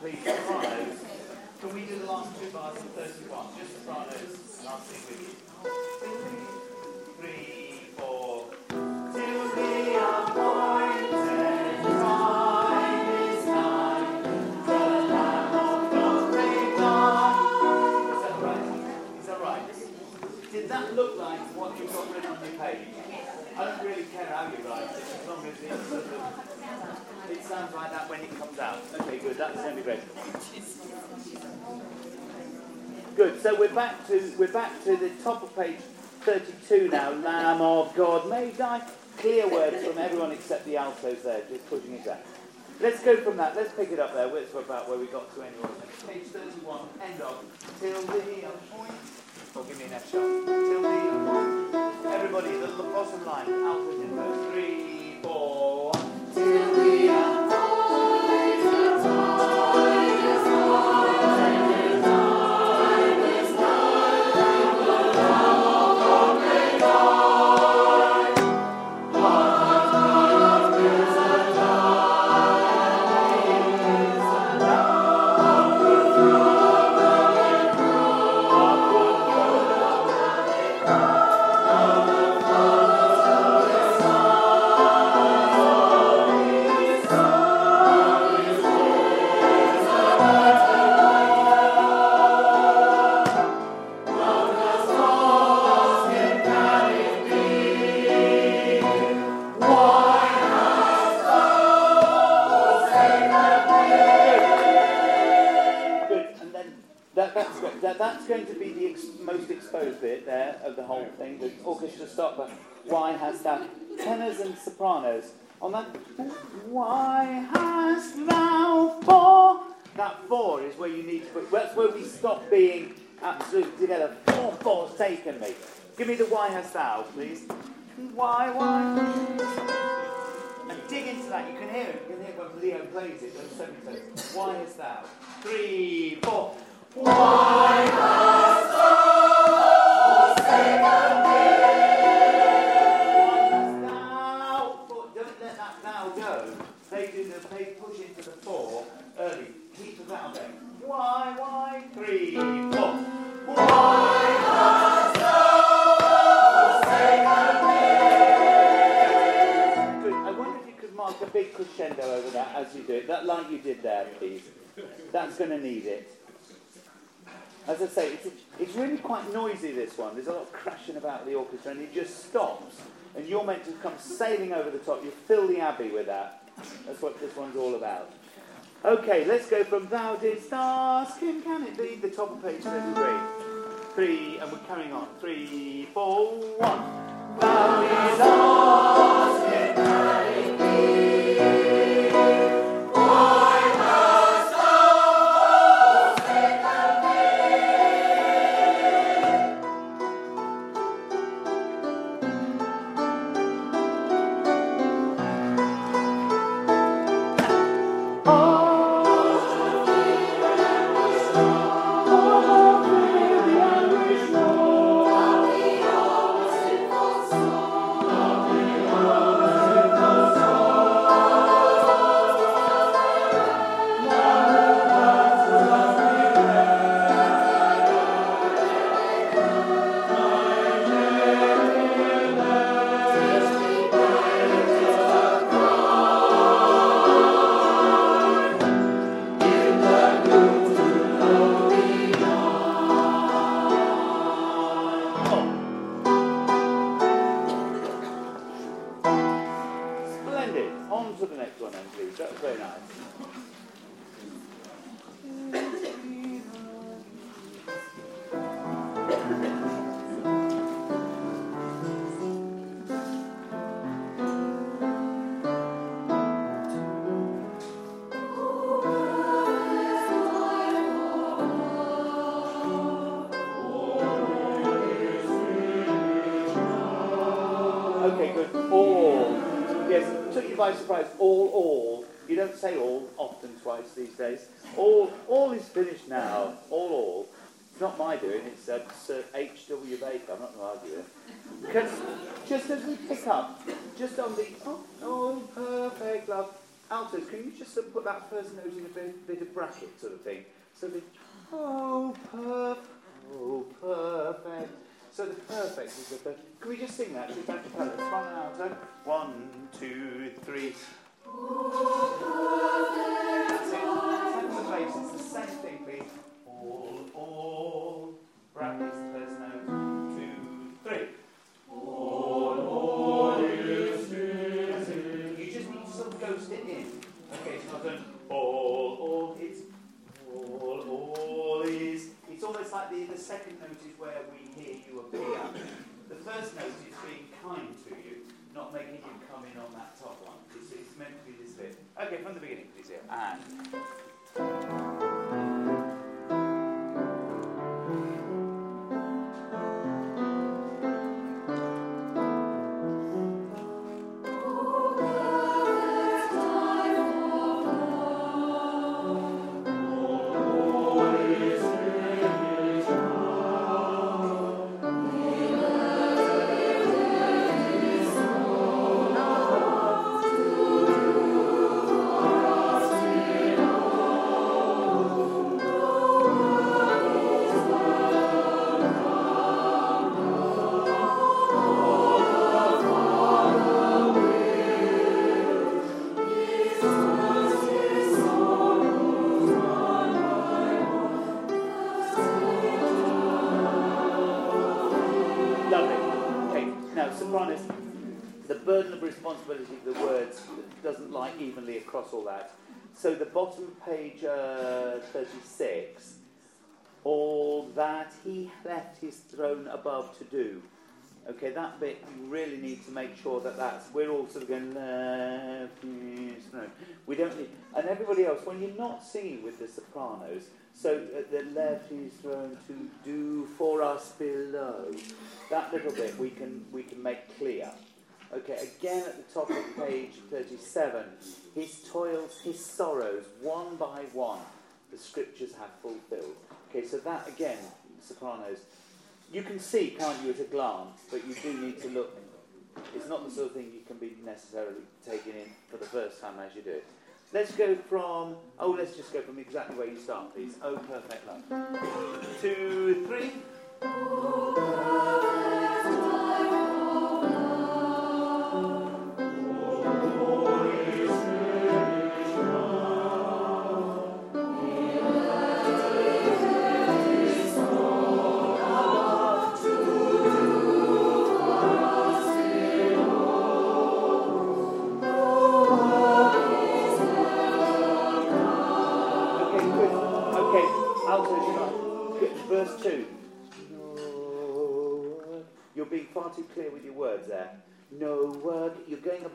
please, sopranos? Can we do the last two bars of 31? Just sopranos, and I'll sing with you. back to we're back to the top of page 32 now. Lamb of God, may thy clear words from everyone except the altos there, just pushing it down. Let's go from that. Let's pick it up there. It's about where we got to anyway. Page 31, end of. Till the point. Or oh, give me an F sharp. Till the point. Everybody, the, the bottom line. Altos in verse 3. It. Why is that? Three, four. Why crescendo over that as you do it. That like you did there, please. That's going to need it. As I say, it's, it's really quite noisy, this one. There's a lot of crashing about the orchestra, and it just stops. And you're meant to come sailing over the top. You fill the abbey with that. That's what this one's all about. Okay, let's go from Thou didst ask him, can it be? The top of page 33. Three, and we're carrying on. Three, four, one. Thou didst ask By surprise. All, all. You don't say all often twice these days. All, all is finished now. All, all. It's not my doing. It's uh, Sir H. W. Baker. I'm not going to argue him. Because just as we pick up, just on the oh, oh perfect love, altos, can you just sort of put that first note in a bit, bit of bracket sort of thing? So the oh, perfect, oh, perfect. So the perfect is the first. Can we just sing that? Just back to palette. Soprano alto. One, two, three. That's it. Tenor the bass. It's the same thing, please. All, all. The like the, the second note is where we hear you appear. The first note is being kind to you, not making you come in on that top one. It's, it's meant to be this bit. Okay, from the beginning, please. Here. And. So the bottom of page uh, 36, all that he left his throne above to do. Okay, that bit you really need to make sure that that's we're all sort of going left his throne. We don't need, and everybody else when you're not singing with the sopranos. So uh, the left his throne to do for us below. That little bit we can we can make clear. Okay, again at the top of page 37, his toils, his sorrows, one by one, the scriptures have fulfilled. Okay, so that again, sopranos, you can see, can't you, at a glance, but you do need to look. It's not the sort of thing you can be necessarily taking in for the first time as you do it. Let's go from, oh, let's just go from exactly where you start, please. Oh, perfect love. Two, three.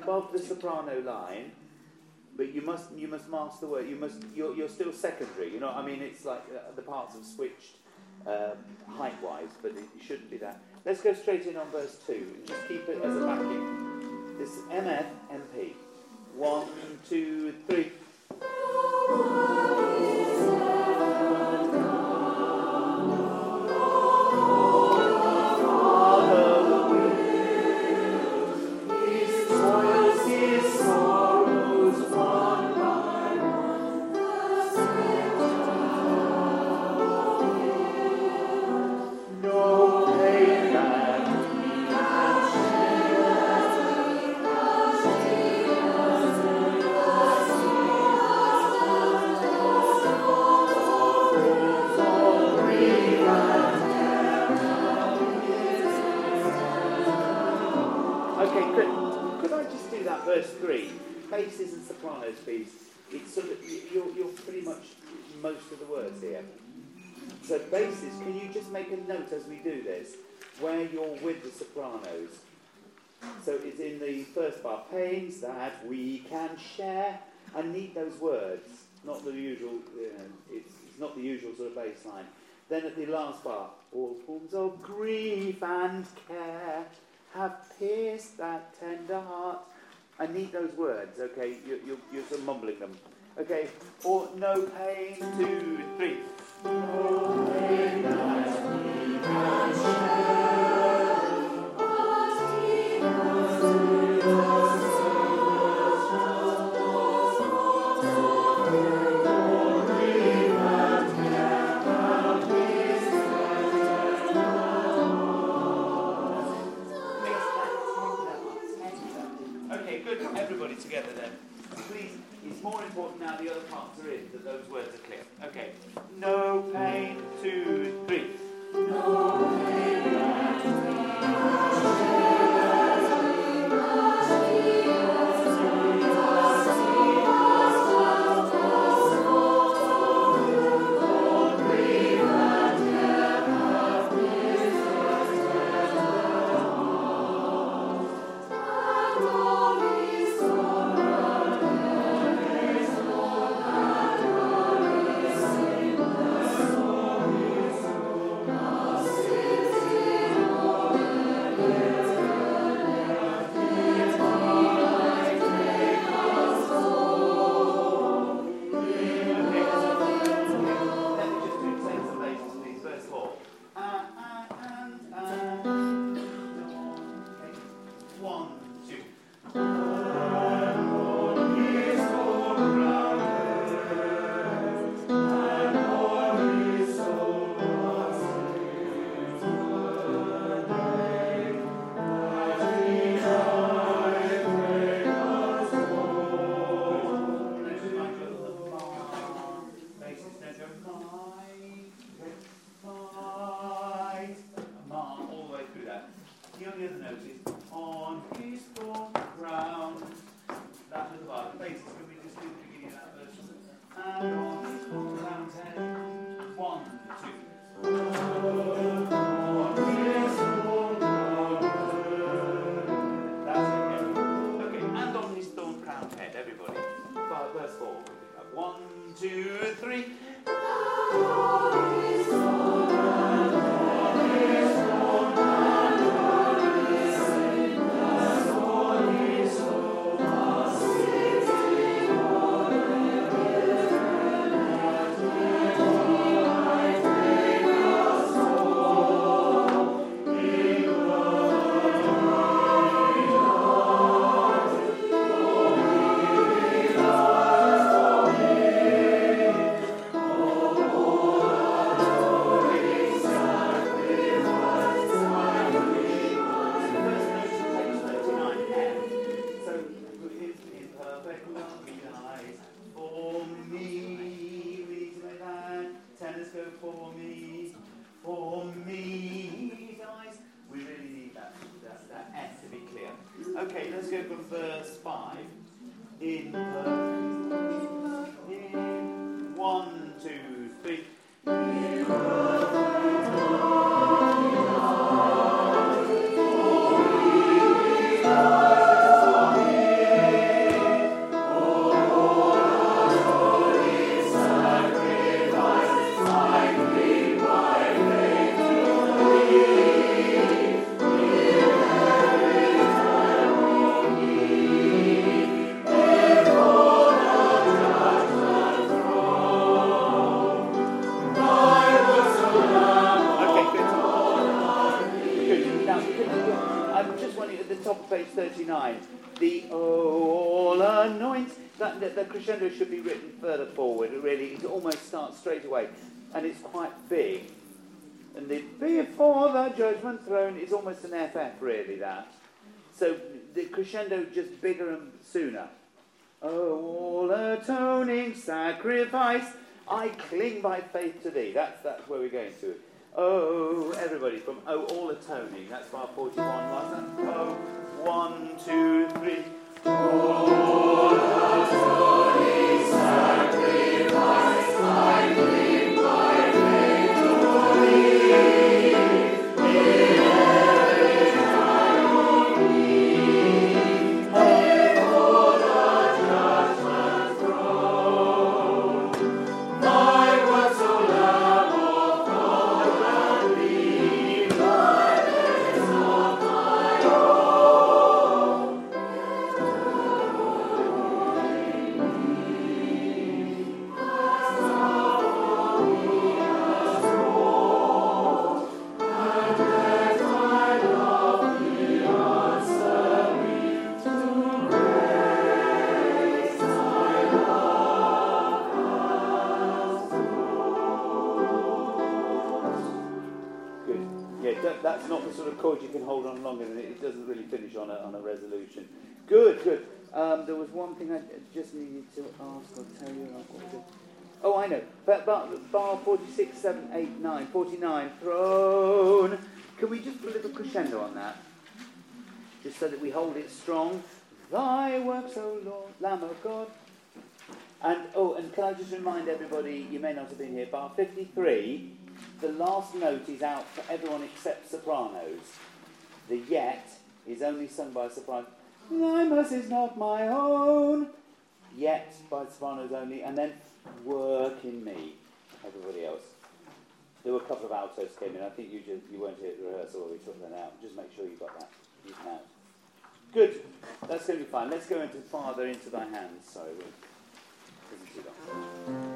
Above the soprano line, but you must you must master the word. You must. You're, you're still secondary. You know. I mean, it's like uh, the parts have switched um, height wise, but it shouldn't be that. Let's go straight in on verse 2 and just keep it as a backing. This MF MP. One, two, three. Okay. Crescendo should be written further forward. It really, it almost starts straight away, and it's quite big. And the before the judgment throne is almost an FF, really. That. So the crescendo just bigger and sooner. Oh, all atoning sacrifice, I cling by faith to thee. That's that's where we're going to. Oh, everybody from Oh, all atoning. That's bar 41, wasn't? Oh, one, two, three. Oh, chord But, bar 46, 7, 8, 9, 49, throne. Can we just put a little crescendo on that? Just so that we hold it strong. Thy works, O Lord, Lamb of God. And, oh, and can I just remind everybody, you may not have been here, bar 53, the last note is out for everyone except sopranos. The yet is only sung by sopranos. Thy mercy is not my own. Yet by sopranos only. And then work in me. Everybody else. There were a couple of altos came in. I think you just you weren't here at the rehearsal we took that out. Just make sure you got that. Can out. Good. That's going to be fine. Let's go into Father into thy hands. Long.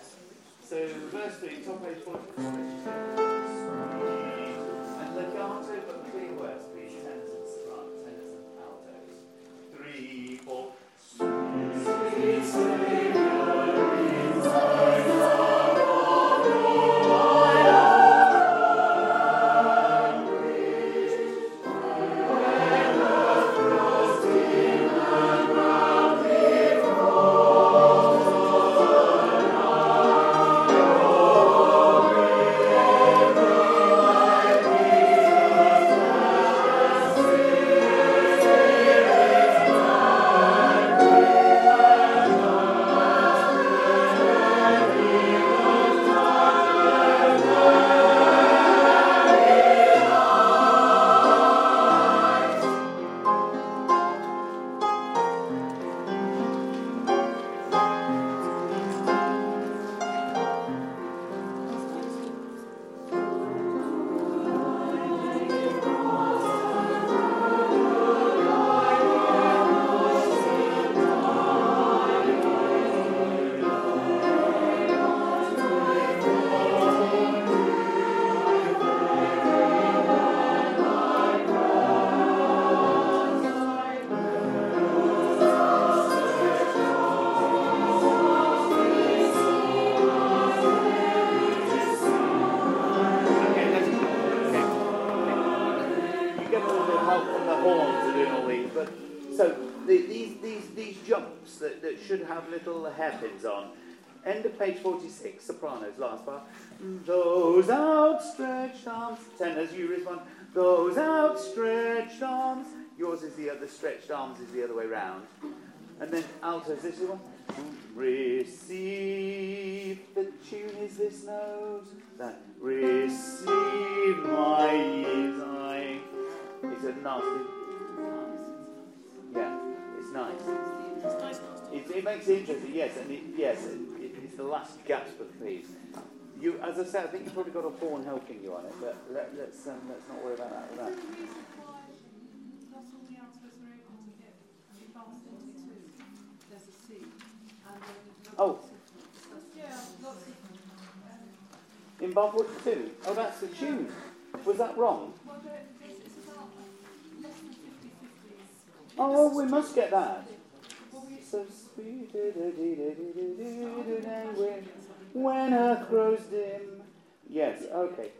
left. So verse 3, top eight point, and legato but clear words. Should have little hairpins on. End of page 46, sopranos, last part. Those outstretched arms. Tenors, you respond. Those outstretched arms. Yours is the other, stretched arms is the other way round. And then altos, this is one. Receive. The tune is this note. That. Receive my ears. I. It's a nasty. Yeah, it's nice. It, it makes it interesting, yes, and it, yes, it, it's the last gasp of the piece. You, as I said, I think you've probably got a horn helping you on it, but let, us um, let's not worry about that. With that. Oh. In bar 42? Oh, that's the tune. Was that wrong? Oh, we must get that. When earth grows dim. Yes, okay.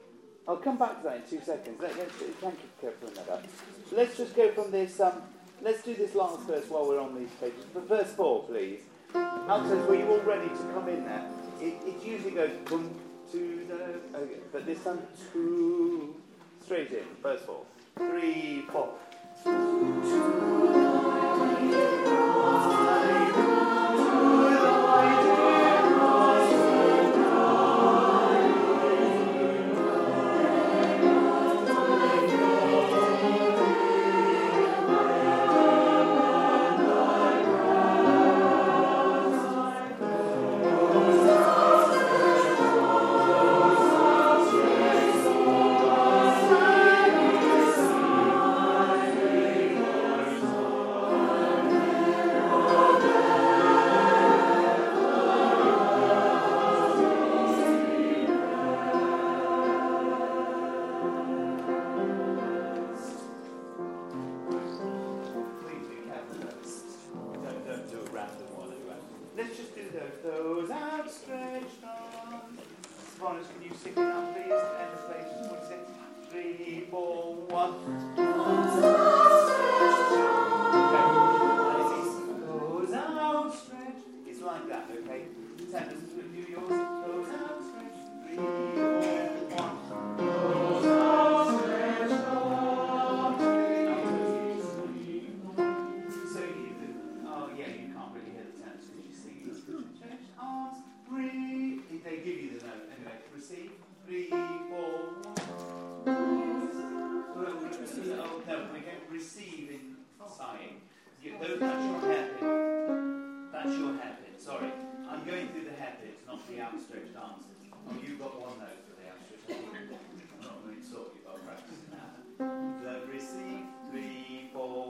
I'll come back to that in two seconds. Thank you for that up. let's just go from this. Um, let's do this last verse while we're on these pages. But verse four, please. Altos, were you all ready to come in there? It, it usually goes boom to the, okay, but this time two, straight in. Verse four, three, four. Page Three, four, one. we sighing. That's your hairpin. That's your hairpin, sorry. I'm going through the hairpins, not the outstretched arms. Oh, you got one note for the outstretched arms. I'm not really sorry about practicing that. The receive, three, four,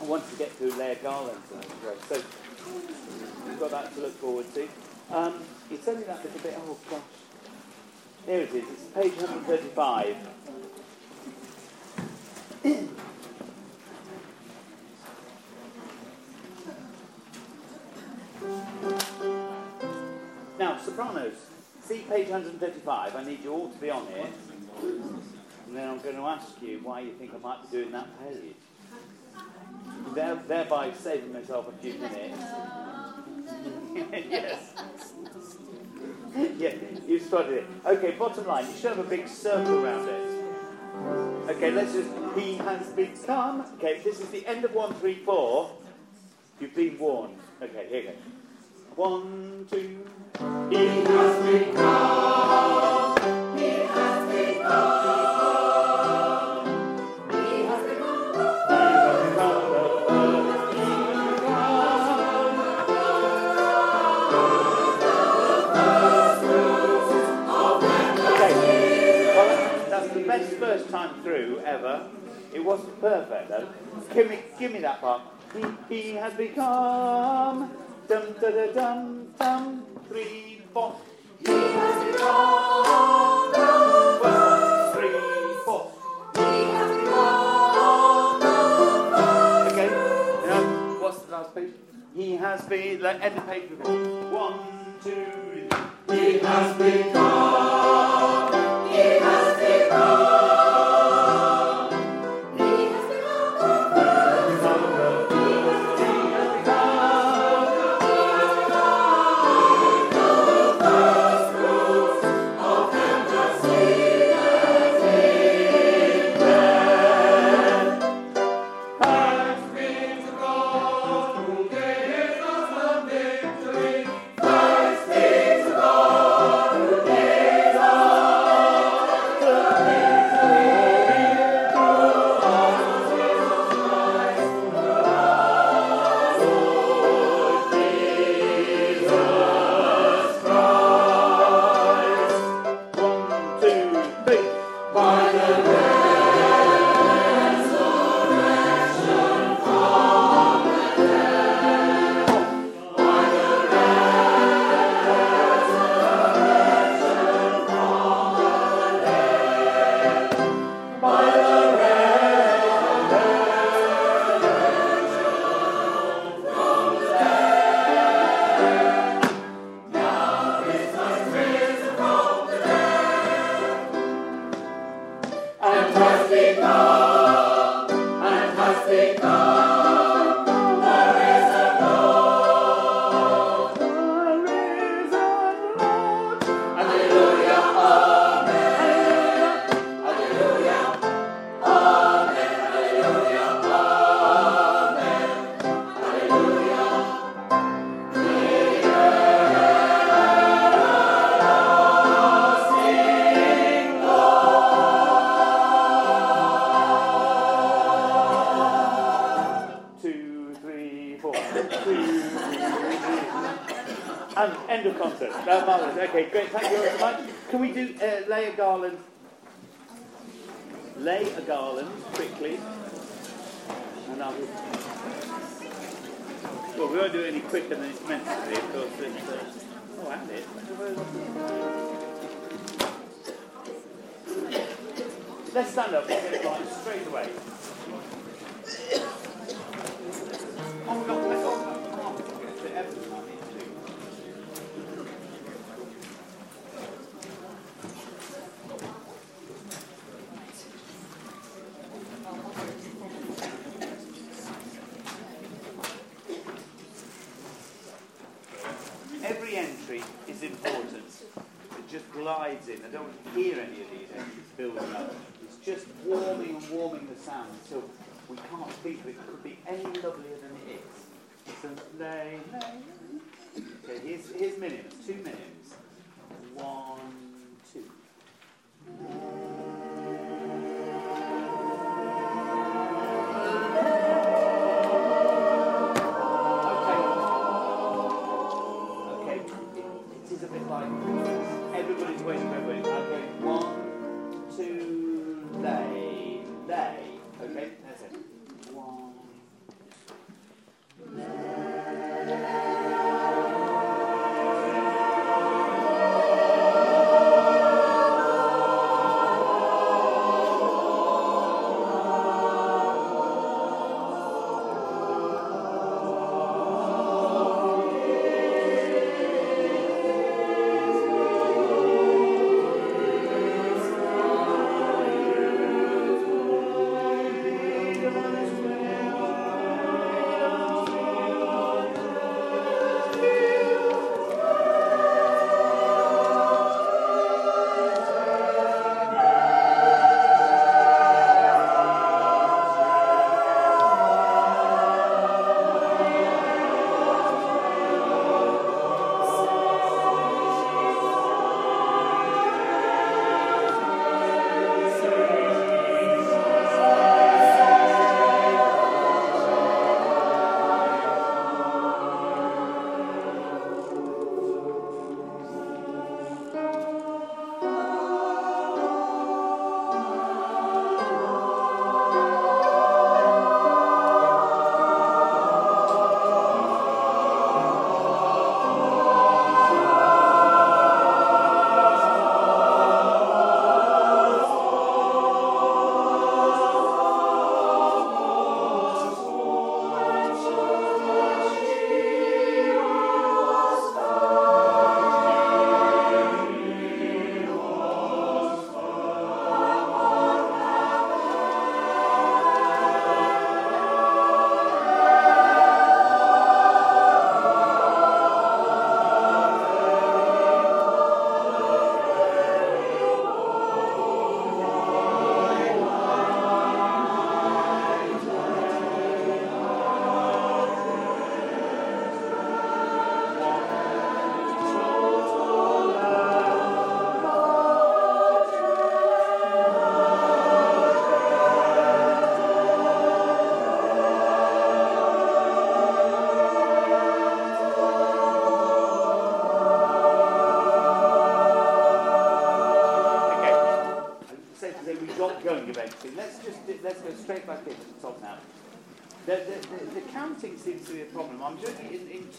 I wanted to get through layer garlands and. So we've got that to look forward to. Um, it's only that little bit. Oh gosh. Here it is. It's page 135. Now, sopranos, see page 135. I need you all to be on it. And then I'm going to ask you why you think I might be doing that page. There, thereby saving myself a few minutes. yes. yeah, you spotted it. Okay, bottom line, you should have a big circle around it. Okay, let's just. He has become. Okay, this is the end of 134. You've been warned. Okay, here you go. One, two. He has become. First time through ever. It wasn't perfect though. Give me, give me that part. He, he has become. Dum da da dum dum. Three, four. He has become. One, three, four. Okay. Now, what's the last page? He has been. Like, end the page with it. One, two, three. He has become. Do uh, lay a garland? Lay a garland quickly. And I'll. Well, we won't do it any quicker than it's meant to be, of course. It's, uh, oh, and it. Let's stand up. Get right straight away. In. I don't hear any of these entries building up. It's just warming and warming the sound until we can't of it. It could be any lovelier than it is. So, lay, lay. Okay, here's, here's minims, two minims. One, two.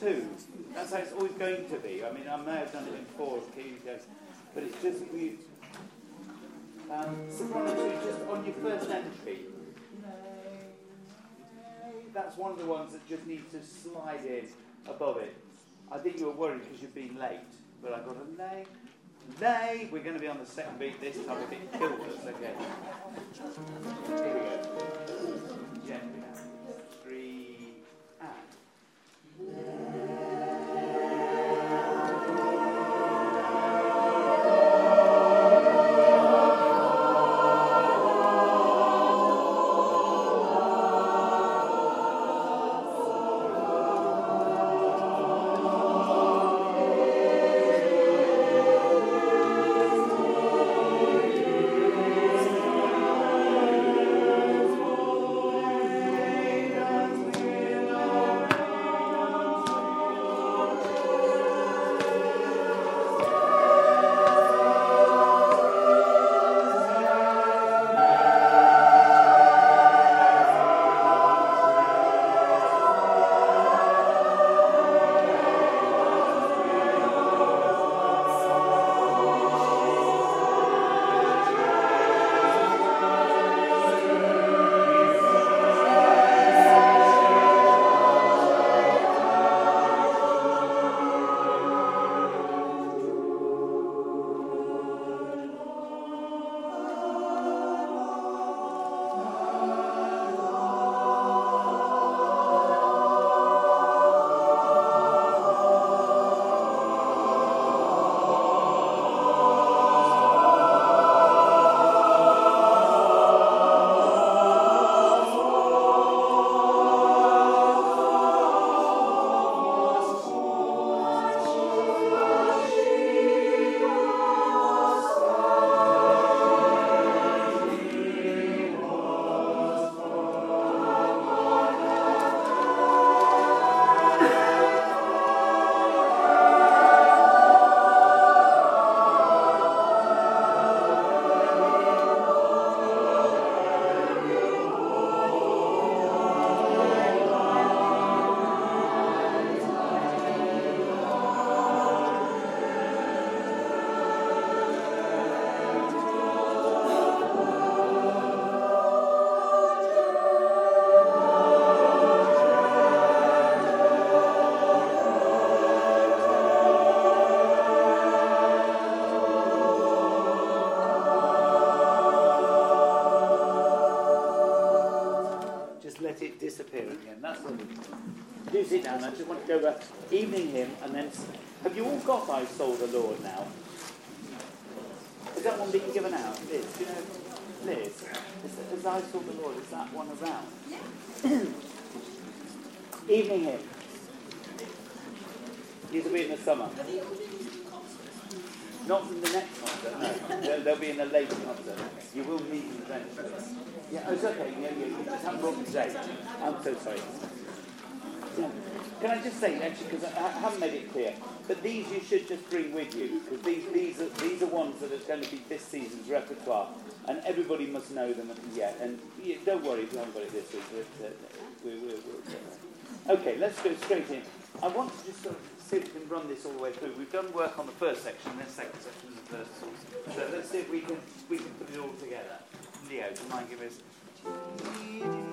Two. That's how it's always going to be. I mean, I may have done it in four, as goes, but it's just we. Um, just on your first entry. That's one of the ones that just needs to slide in above it. I think you were worried because you've been late, but I got a lay, lay. We're going to be on the second beat this time if it killed us. Okay. Here we go. Gently Sit. I just want to go over evening hymn and then. Have you all got I Saw the Lord now? Is that one being given out? Liz, do you know? Liz, is, is I Saw the Lord, is that one around? evening hymn. These will be in the summer. Not in the next concert, no. They'll, they'll be in the later concert. You will meet them eventually. Yeah, oh, it's okay. Yeah, yeah, you just haven't brought the date. I'm so sorry. Yeah. Can I just say, actually, because I, I haven't made it clear, but these you should just bring with you, because these, these, are, these are ones that are going to be this season's repertoire, and everybody must know them. Yeah, and yeah, don't worry if you haven't got it this week. Uh, we, we, we, okay, let's go straight in. I want to just sort of see if we can run this all the way through. We've done work on the first section, then second section, and the first source. So let's see if we can we can put it all together. Leo, do you mind giving us?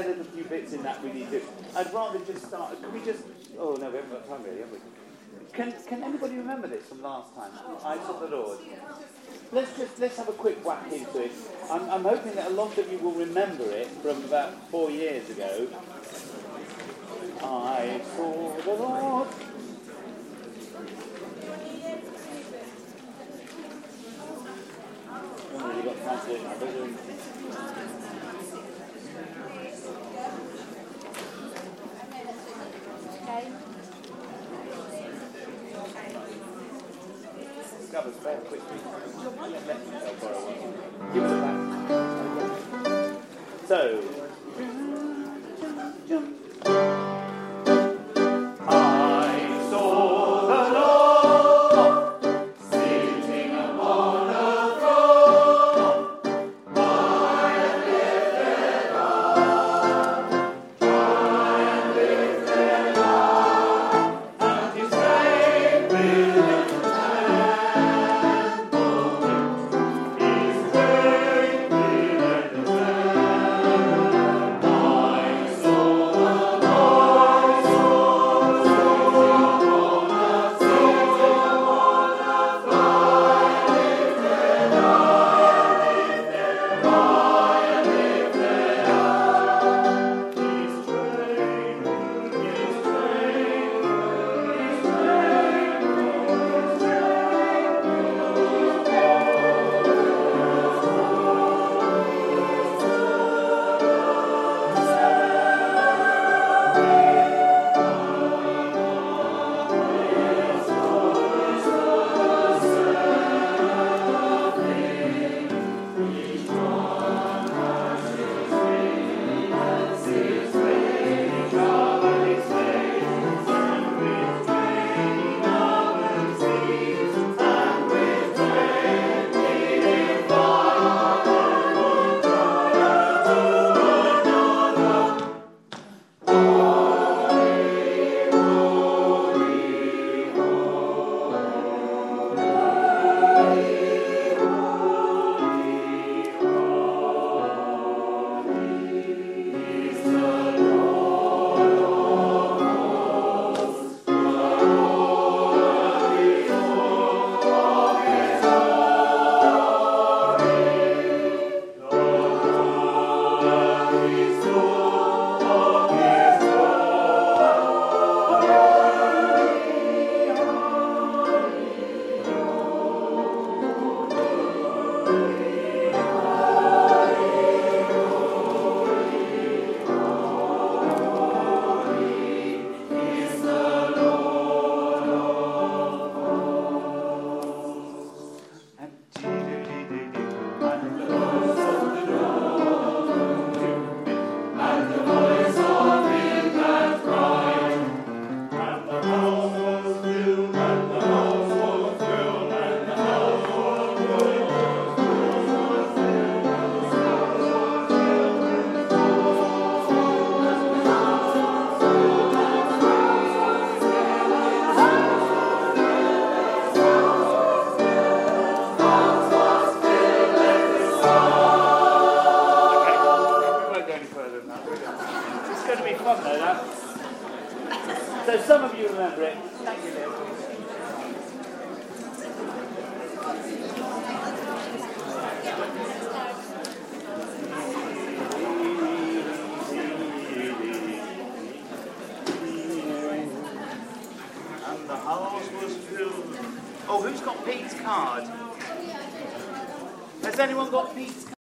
A little few bits in that we need to. I'd rather just start. Can we just? Oh no, we haven't got time really, have we? Can Can anybody remember this from last time? Eyes of the Lord. Let's just let's have a quick whack into it. I'm, I'm hoping that a lot of you will remember it from about four years ago. I saw the Lord. Oh, haven't really got time to do it now, but we'll- Okay. Scabbers, very quickly. Let, let me go borrow one. Give it back. So.